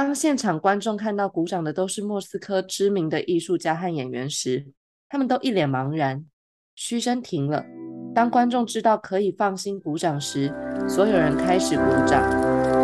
当现场观众看到鼓掌的都是莫斯科知名的艺术家和演员时，他们都一脸茫然，嘘声停了。当观众知道可以放心鼓掌时，所有人开始鼓掌。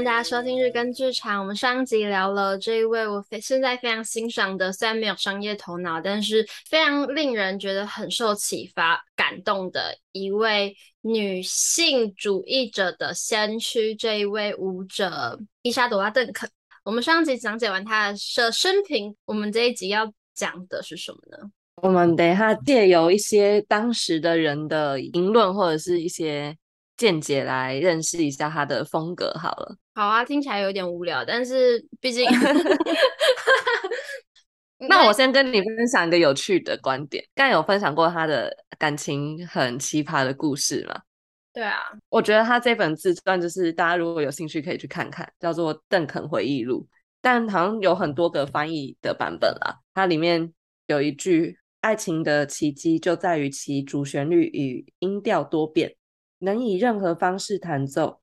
迎大家收听日更剧场。我们上集聊了这一位我非现在非常欣赏的，虽然没有商业头脑，但是非常令人觉得很受启发、感动的一位女性主义者的先驱。这一位舞者伊莎朵拉·邓肯。我们上集讲解完她的生平，我们这一集要讲的是什么呢？我们等一下借由一些当时的人的评论或者是一些见解来认识一下他的风格。好了。好啊，听起来有点无聊，但是毕竟，那我先跟你分享一个有趣的观点。刚才有分享过他的感情很奇葩的故事嘛？对啊，我觉得他这本自传就是大家如果有兴趣可以去看看，叫做《邓肯回忆录》，但好像有很多个翻译的版本啦。它里面有一句：“爱情的奇迹就在于其主旋律与音调多变，能以任何方式弹奏。”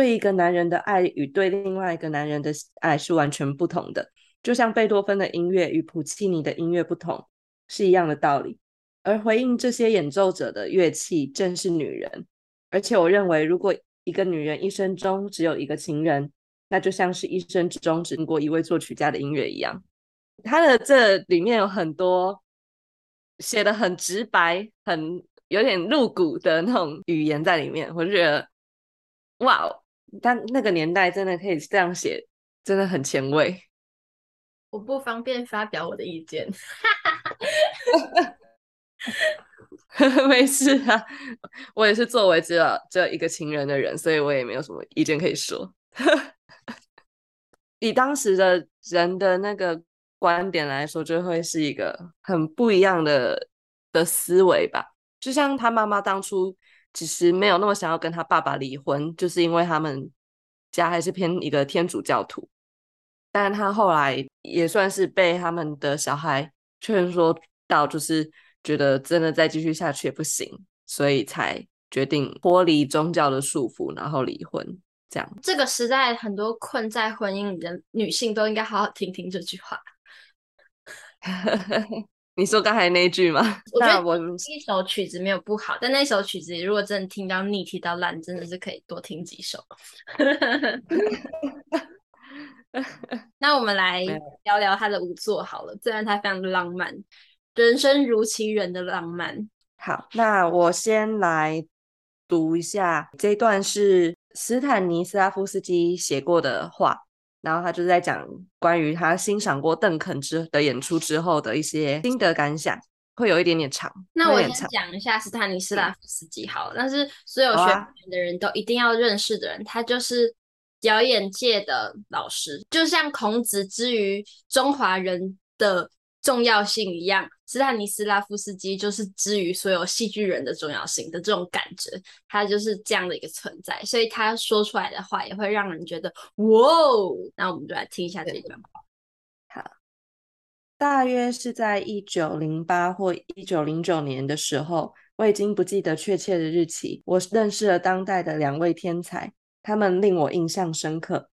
对一个男人的爱与对另外一个男人的爱是完全不同的，就像贝多芬的音乐与普契尼的音乐不同，是一样的道理。而回应这些演奏者的乐器正是女人。而且我认为，如果一个女人一生中只有一个情人，那就像是一生之中只听过一位作曲家的音乐一样。他的这里面有很多写得很直白、很有点露骨的那种语言在里面，我就觉得。哇哦！但那个年代真的可以这样写，真的很前卫。我不方便发表我的意见，没事啊。我也是作为只有只有一个情人的人，所以我也没有什么意见可以说。以当时的人的那个观点来说，就会是一个很不一样的的思维吧。就像他妈妈当初。其实没有那么想要跟他爸爸离婚，就是因为他们家还是偏一个天主教徒。但他后来也算是被他们的小孩劝说到，就是觉得真的再继续下去也不行，所以才决定脱离宗教的束缚，然后离婚。这样，这个时代很多困在婚姻里的女性都应该好好听听这句话。你说刚才那一句吗？我觉得我一首曲子没有不好，但那首曲子如果真的听到腻、听到烂，真的是可以多听几首。那我们来聊聊他的舞作好了，虽然他非常浪漫，人生如其人的浪漫。好，那我先来读一下这一段是斯坦尼斯拉夫斯基写过的话。然后他就在讲关于他欣赏过邓肯之的演出之后的一些心得感想，会有一点点长。那我先讲一下斯坦尼斯拉夫斯基好了，但是所有学的人都一定要认识的人，啊、他就是表演界的老师，就像孔子之于中华人的重要性一样，斯坦尼斯拉夫斯基就是之于所有戏剧人的重要性的这种感觉，他就是这样的一个存在，所以他说出来的话也会让人觉得哇哦。那我们就来听一下这一段话。好，大约是在一九零八或一九零九年的时候，我已经不记得确切的日期。我认识了当代的两位天才，他们令我印象深刻。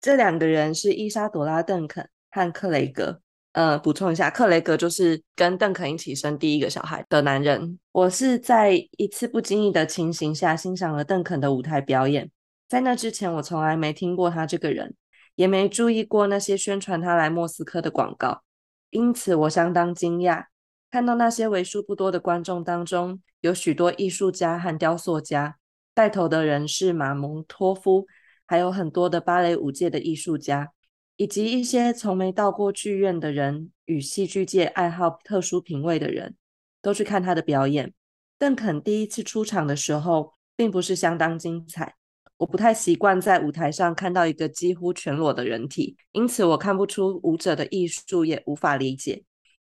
这两个人是伊莎朵拉·邓肯和克雷格。呃，补充一下，克雷格就是跟邓肯一起生第一个小孩的男人。我是在一次不经意的情形下欣赏了邓肯的舞台表演，在那之前我从来没听过他这个人，也没注意过那些宣传他来莫斯科的广告，因此我相当惊讶，看到那些为数不多的观众当中，有许多艺术家和雕塑家，带头的人是马蒙托夫，还有很多的芭蕾舞界的艺术家。以及一些从没到过剧院的人与戏剧界爱好特殊品味的人都去看他的表演。邓肯第一次出场的时候，并不是相当精彩。我不太习惯在舞台上看到一个几乎全裸的人体，因此我看不出舞者的艺术，也无法理解。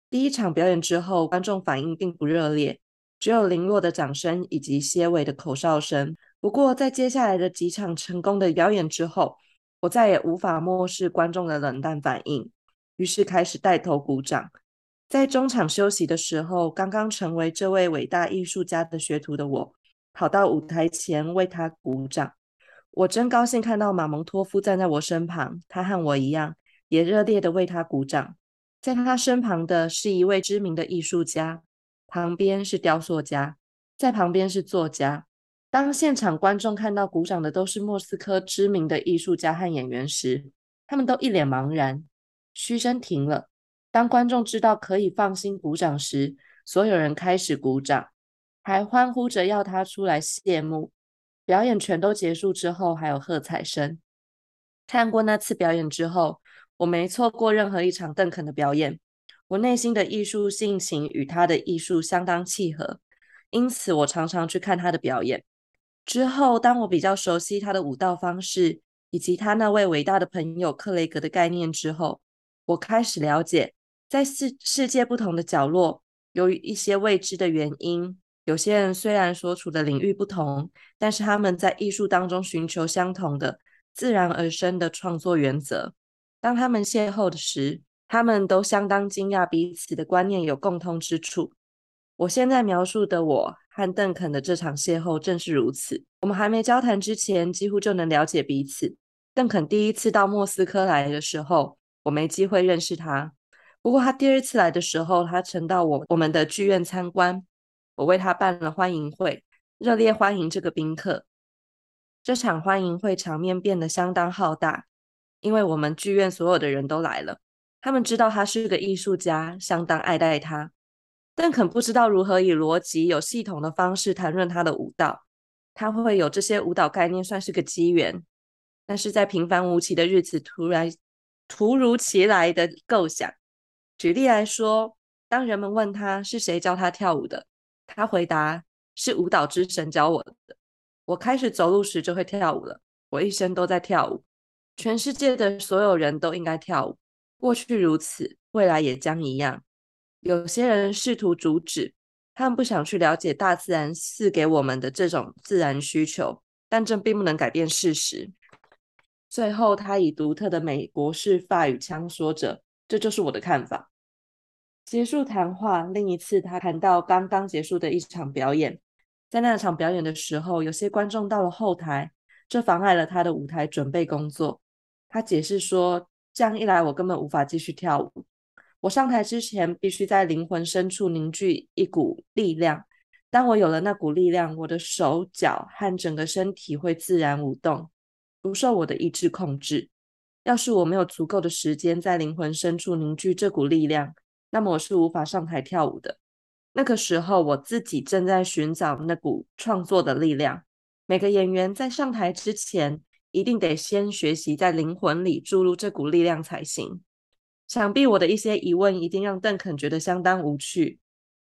第一场表演之后，观众反应并不热烈，只有零落的掌声以及些微的口哨声。不过，在接下来的几场成功的表演之后，我再也无法漠视观众的冷淡反应，于是开始带头鼓掌。在中场休息的时候，刚刚成为这位伟大艺术家的学徒的我，跑到舞台前为他鼓掌。我真高兴看到马蒙托夫站在我身旁，他和我一样，也热烈地为他鼓掌。在他身旁的是一位知名的艺术家，旁边是雕塑家，在旁边是作家。当现场观众看到鼓掌的都是莫斯科知名的艺术家和演员时，他们都一脸茫然。嘘声停了。当观众知道可以放心鼓掌时，所有人开始鼓掌，还欢呼着要他出来谢幕。表演全都结束之后，还有喝彩声。看过那次表演之后，我没错过任何一场邓肯的表演。我内心的艺术性情与他的艺术相当契合，因此我常常去看他的表演。之后，当我比较熟悉他的舞蹈方式以及他那位伟大的朋友克雷格的概念之后，我开始了解，在世世界不同的角落，由于一些未知的原因，有些人虽然所处的领域不同，但是他们在艺术当中寻求相同的、自然而生的创作原则。当他们邂逅的时，他们都相当惊讶彼此的观念有共通之处。我现在描述的我和邓肯的这场邂逅正是如此。我们还没交谈之前，几乎就能了解彼此。邓肯第一次到莫斯科来的时候，我没机会认识他。不过他第二次来的时候，他曾到我我们的剧院参观，我为他办了欢迎会，热烈欢迎这个宾客。这场欢迎会场面变得相当浩大。因为我们剧院所有的人都来了，他们知道他是个艺术家，相当爱戴他。邓肯不知道如何以逻辑、有系统的方式谈论他的舞蹈，他会有这些舞蹈概念算是个机缘，但是在平凡无奇的日子突然突如其来的构想。举例来说，当人们问他是谁教他跳舞的，他回答是舞蹈之神教我的。我开始走路时就会跳舞了，我一生都在跳舞。全世界的所有人都应该跳舞，过去如此，未来也将一样。有些人试图阻止，他们不想去了解大自然赐给我们的这种自然需求，但这并不能改变事实。最后，他以独特的美国式法语腔说着：“这就是我的看法。”结束谈话，另一次他谈到刚刚结束的一场表演，在那场表演的时候，有些观众到了后台，这妨碍了他的舞台准备工作。他解释说：“这样一来，我根本无法继续跳舞。我上台之前，必须在灵魂深处凝聚一股力量。当我有了那股力量，我的手脚和整个身体会自然舞动，不受我的意志控制。要是我没有足够的时间在灵魂深处凝聚这股力量，那么我是无法上台跳舞的。那个时候，我自己正在寻找那股创作的力量。每个演员在上台之前，一定得先学习在灵魂里注入这股力量才行。想必我的一些疑问一定让邓肯觉得相当无趣。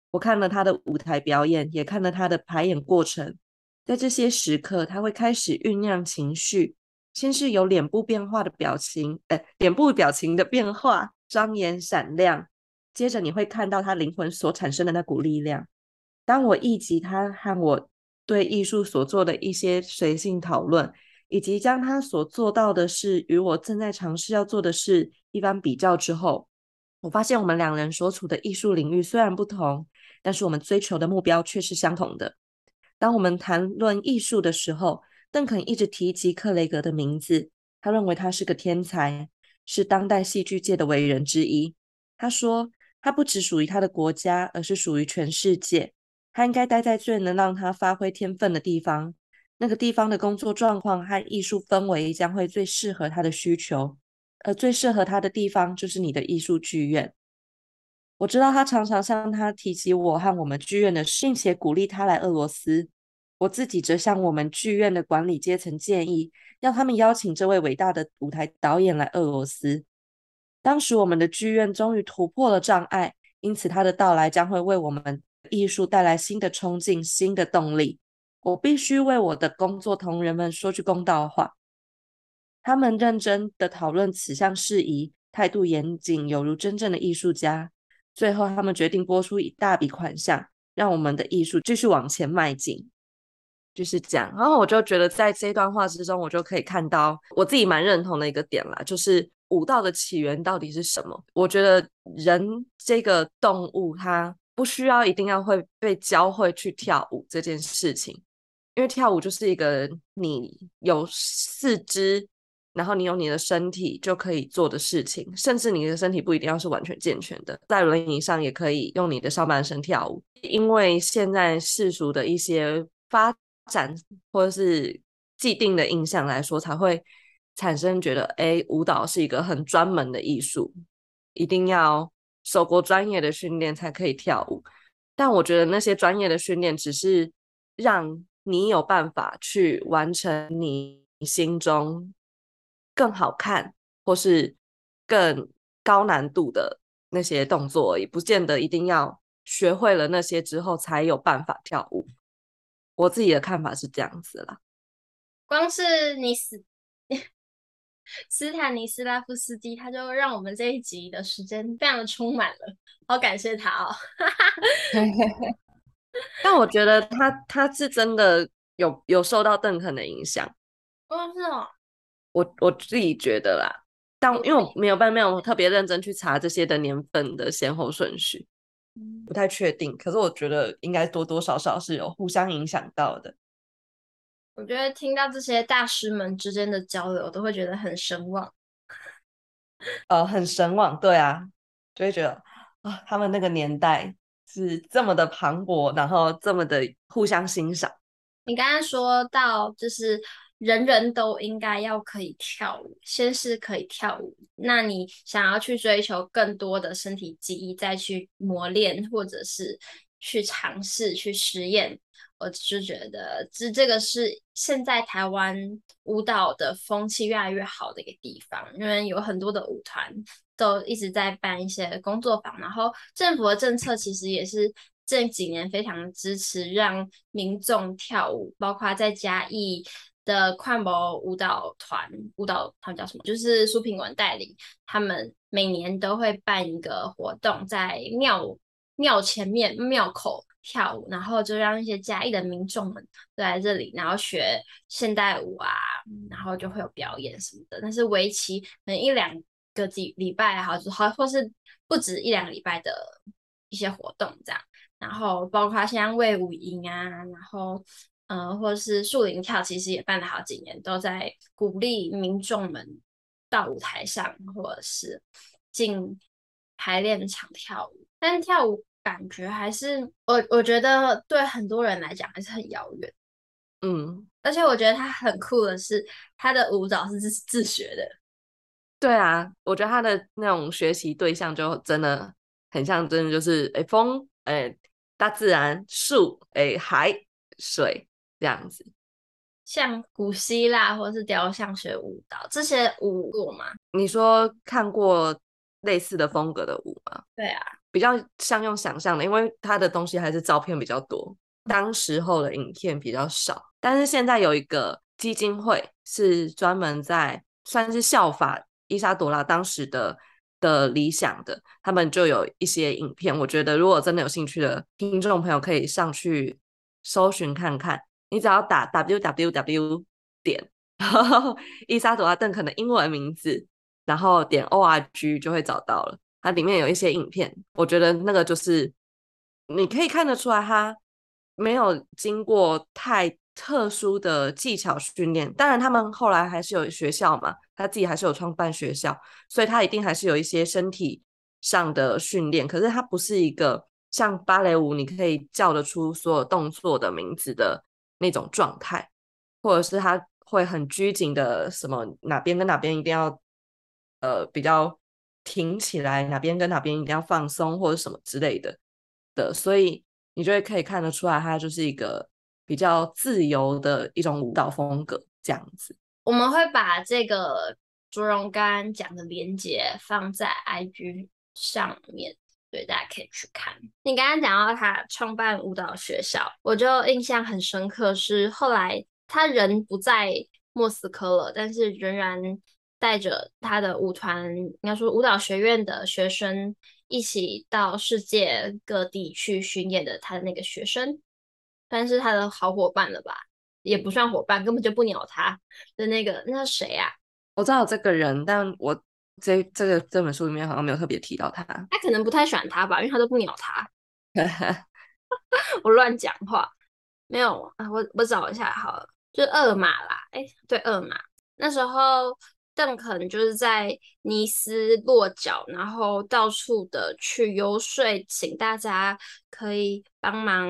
我看了他的舞台表演，也看了他的排演过程。在这些时刻，他会开始酝酿情绪，先是有脸部变化的表情，呃，脸部表情的变化，庄严闪亮。接着你会看到他灵魂所产生的那股力量。当我忆及他和我对艺术所做的一些随性讨论。以及将他所做到的事与我正在尝试要做的事一番比较之后，我发现我们两人所处的艺术领域虽然不同，但是我们追求的目标却是相同的。当我们谈论艺术的时候，邓肯一直提及克雷格的名字，他认为他是个天才，是当代戏剧界的伟人之一。他说，他不只属于他的国家，而是属于全世界。他应该待在最能让他发挥天分的地方。那个地方的工作状况和艺术氛围将会最适合他的需求，而最适合他的地方就是你的艺术剧院。我知道他常常向他提及我和我们剧院的事，并且鼓励他来俄罗斯。我自己则向我们剧院的管理阶层建议，要他们邀请这位伟大的舞台导演来俄罗斯。当时我们的剧院终于突破了障碍，因此他的到来将会为我们艺术带来新的冲劲、新的动力。我必须为我的工作同仁们说句公道话，他们认真的讨论此项事宜，态度严谨，犹如真正的艺术家。最后，他们决定拨出一大笔款项，让我们的艺术继续往前迈进。就是这样。然后我就觉得，在这段话之中，我就可以看到我自己蛮认同的一个点啦，就是舞蹈的起源到底是什么？我觉得人这个动物，它不需要一定要会被教会去跳舞这件事情，因为跳舞就是一个你有四肢，然后你有你的身体就可以做的事情，甚至你的身体不一定要是完全健全的，在轮椅上也可以用你的上半身跳舞。因为现在世俗的一些发展或者是既定的印象来说，才会产生觉得，哎，舞蹈是一个很专门的艺术，一定要受过专业的训练才可以跳舞。但我觉得那些专业的训练只是让你有办法去完成你心中。更好看，或是更高难度的那些动作而已，不见得一定要学会了那些之后才有办法跳舞。我自己的看法是这样子啦。光是你斯 斯坦尼斯拉夫斯基，他就让我们这一集的时间非常的充满了，好感谢他哦。但我觉得他他是真的有有受到邓肯的影响。哦，是哦。我我自己觉得啦，但因为我没有办没有特别认真去查这些的年份的先后顺序，不太确定。可是我觉得应该多多少少是有互相影响到的。我觉得听到这些大师们之间的交流，都会觉得很神往。呃，很神往，对啊，就会觉得啊，他们那个年代是这么的磅礴，然后这么的互相欣赏。你刚刚说到就是。人人都应该要可以跳舞，先是可以跳舞。那你想要去追求更多的身体记忆，再去磨练，或者是去尝试去实验，我就觉得这这个是现在台湾舞蹈的风气越来越好的一个地方，因为有很多的舞团都一直在办一些工作坊，然后政府的政策其实也是这几年非常支持让民众跳舞，包括在嘉义。的快模舞蹈团，舞蹈他们叫什么？就是苏品文带领，他们每年都会办一个活动，在庙庙前面庙口跳舞，然后就让一些嘉义的民众们都来这里，然后学现代舞啊，然后就会有表演什么的。但是为期可能一两个几礼拜，好，好或是不止一两个礼拜的一些活动这样，然后包括像魏武营啊，然后。呃，或者是树林跳，其实也办了好几年，都在鼓励民众们到舞台上，或者是进排练场跳舞。但跳舞感觉还是，我我觉得对很多人来讲还是很遥远。嗯，而且我觉得他很酷的是，他的舞蹈是自自学的。对啊，我觉得他的那种学习对象就真的很像，真的就是诶风，诶大自然，树，诶海，水。这样子，像古希腊或是雕像学舞蹈这些舞过吗？你说看过类似的风格的舞吗？对啊，比较像用想象的，因为他的东西还是照片比较多，当时候的影片比较少。但是现在有一个基金会是专门在算是效法伊莎朵拉当时的的理想的，他们就有一些影片。我觉得如果真的有兴趣的听众朋友，可以上去搜寻看看。你只要打 www 点伊莎朵拉邓肯的英文名字，然后点 org 就会找到了。它里面有一些影片，我觉得那个就是你可以看得出来，他没有经过太特殊的技巧训练。当然，他们后来还是有学校嘛，他自己还是有创办学校，所以他一定还是有一些身体上的训练。可是，他不是一个像芭蕾舞，你可以叫得出所有动作的名字的。那种状态，或者是他会很拘谨的，什么哪边跟哪边一定要呃比较挺起来，哪边跟哪边一定要放松，或者什么之类的的，所以你就会可以看得出来，他就是一个比较自由的一种舞蹈风格这样子。我们会把这个卓荣刚讲的连结放在 IG 上面。对，大家可以去看。你刚刚讲到他创办舞蹈学校，我就印象很深刻，是后来他人不在莫斯科了，但是仍然带着他的舞团，应该说舞蹈学院的学生一起到世界各地去巡演的他的那个学生，算是他的好伙伴了吧？也不算伙伴，根本就不鸟他的那个，那是谁啊？我知道这个人，但我这这个这本书里面好像没有特别提到他。他可能不太喜欢他吧，因为他都不鸟他。我乱讲话，没有啊，我我找一下好了，就是二马啦，哎，对，二马那时候。邓肯就是在尼斯落脚，然后到处的去游说，请大家可以帮忙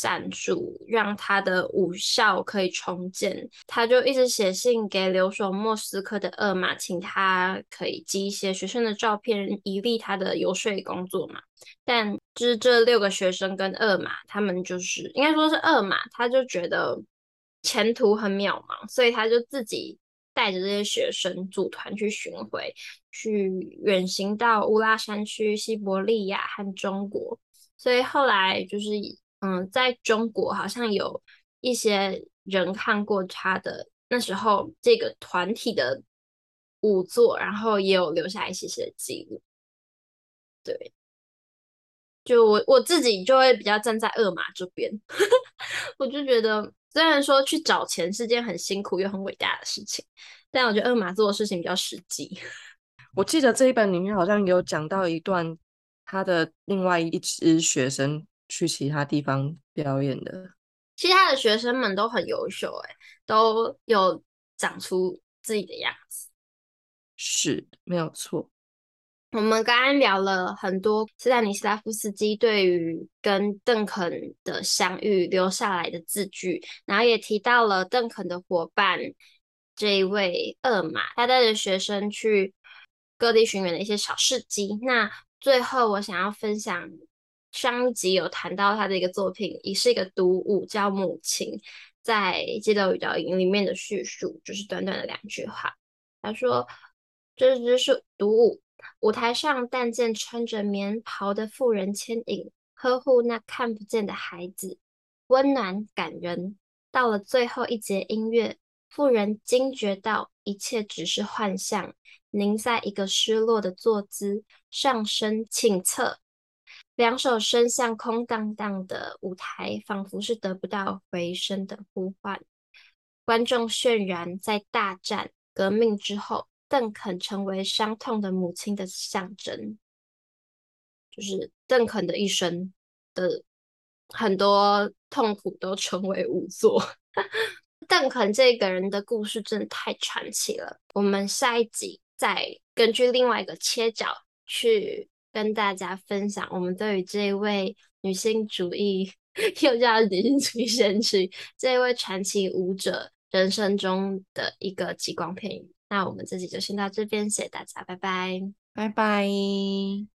赞助，让他的武校可以重建。他就一直写信给留守莫斯科的二马，请他可以寄一些学生的照片，以利他的游说工作嘛。但就是这六个学生跟二马，他们就是应该说是二马，他就觉得前途很渺茫，所以他就自己。带着这些学生组团去巡回，去远行到乌拉山区、西伯利亚和中国。所以后来就是，嗯，在中国好像有一些人看过他的那时候这个团体的舞作，然后也有留下一些些记录。对，就我我自己就会比较站在二马这边，我就觉得。虽然说去找钱是件很辛苦又很伟大的事情，但我觉得二马做的事情比较实际。我记得这一本里面好像有讲到一段他的另外一支学生去其他地方表演的，其他的学生们都很优秀，欸，都有长出自己的样子，是没有错。我们刚刚聊了很多斯坦尼斯拉夫斯基对于跟邓肯的相遇留下来的字句，然后也提到了邓肯的伙伴这一位厄马，他带着学生去各地巡演的一些小事迹。那最后我想要分享上一集有谈到他的一个作品，也是一个独舞叫《母亲》，在《街头与导引》里面的叙述，就是短短的两句话。他说：“这只是独舞。”舞台上，但见穿着棉袍的妇人牵引，呵护那看不见的孩子，温暖感人。到了最后一节音乐，妇人惊觉到一切只是幻象，凝在一个失落的坐姿，上身倾侧，两手伸向空荡荡的舞台，仿佛是得不到回声的呼唤。观众渲染在大战革命之后。邓肯成为伤痛的母亲的象征，就是邓肯的一生的很多痛苦都成为舞作。邓肯这个人的故事真的太传奇了。我们下一集再根据另外一个切角去跟大家分享我们对于这一位女性主义 又叫女性主义先驱这一位传奇舞者人生中的一个极光片。那我们这集就先到这边，谢谢大家，拜拜，拜拜。